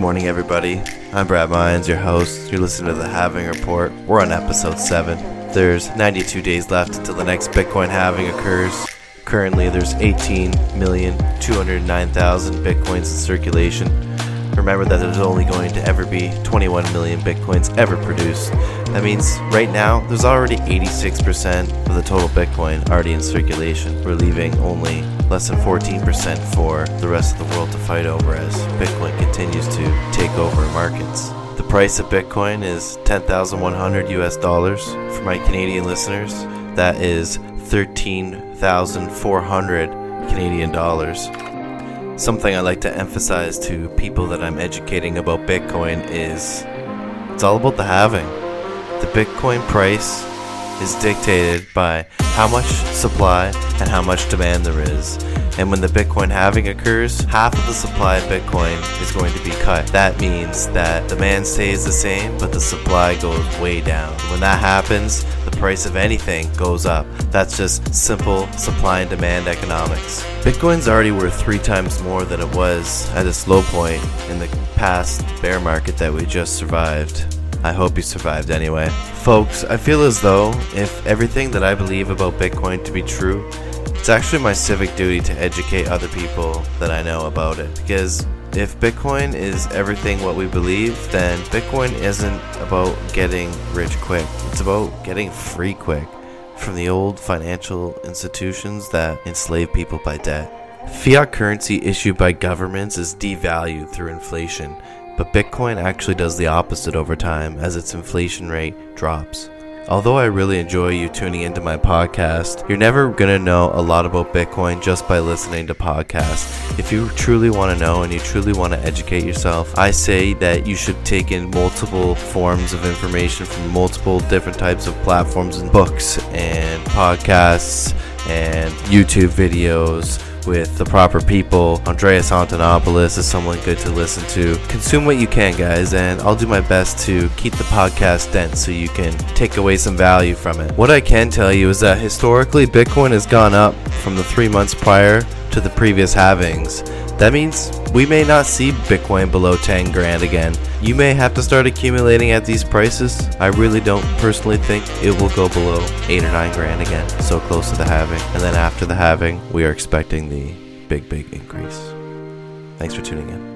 morning, everybody. I'm Brad Mines, your host. You're listening to the Halving Report. We're on episode 7. There's 92 days left until the next Bitcoin halving occurs. Currently, there's 18,209,000 Bitcoins in circulation. Remember that there's only going to ever be 21 million Bitcoins ever produced. That means right now, there's already 86% of the total Bitcoin already in circulation. We're leaving only less than 14% for the rest of the world to fight over as Bitcoin continues to take over markets. The price of Bitcoin is 10,100 US dollars. For my Canadian listeners, that is 13,400 Canadian dollars. Something I like to emphasize to people that I'm educating about Bitcoin is it's all about the halving. The Bitcoin price is dictated by how much supply and how much demand there is. And when the Bitcoin halving occurs, half of the supply of Bitcoin is going to be cut. That means that demand stays the same, but the supply goes way down. When that happens, the price of anything goes up. That's just simple supply and demand economics. Bitcoin's already worth three times more than it was at its low point in the past bear market that we just survived. I hope you survived anyway. Folks, I feel as though if everything that I believe about Bitcoin to be true, it's actually my civic duty to educate other people that I know about it. Because if Bitcoin is everything what we believe, then Bitcoin isn't about getting rich quick. It's about getting free quick from the old financial institutions that enslave people by debt. Fiat currency issued by governments is devalued through inflation, but Bitcoin actually does the opposite over time as its inflation rate drops. Although I really enjoy you tuning into my podcast, you're never going to know a lot about Bitcoin just by listening to podcasts. If you truly want to know and you truly want to educate yourself, I say that you should take in multiple forms of information from multiple different types of platforms and books and podcasts and YouTube videos with the proper people. Andreas Antonopoulos is someone good to listen to. Consume what you can, guys, and I'll do my best to keep the podcast dense so you can take away some value from it. What I can tell you is that historically, Bitcoin has gone up from the three months prior to the previous halvings. That means we may not see Bitcoin below 10 grand again. You may have to start accumulating at these prices. I really don't personally think it will go below 8 or 9 grand again, so close to the halving. And then after the halving, we are expecting the big, big increase. Thanks for tuning in.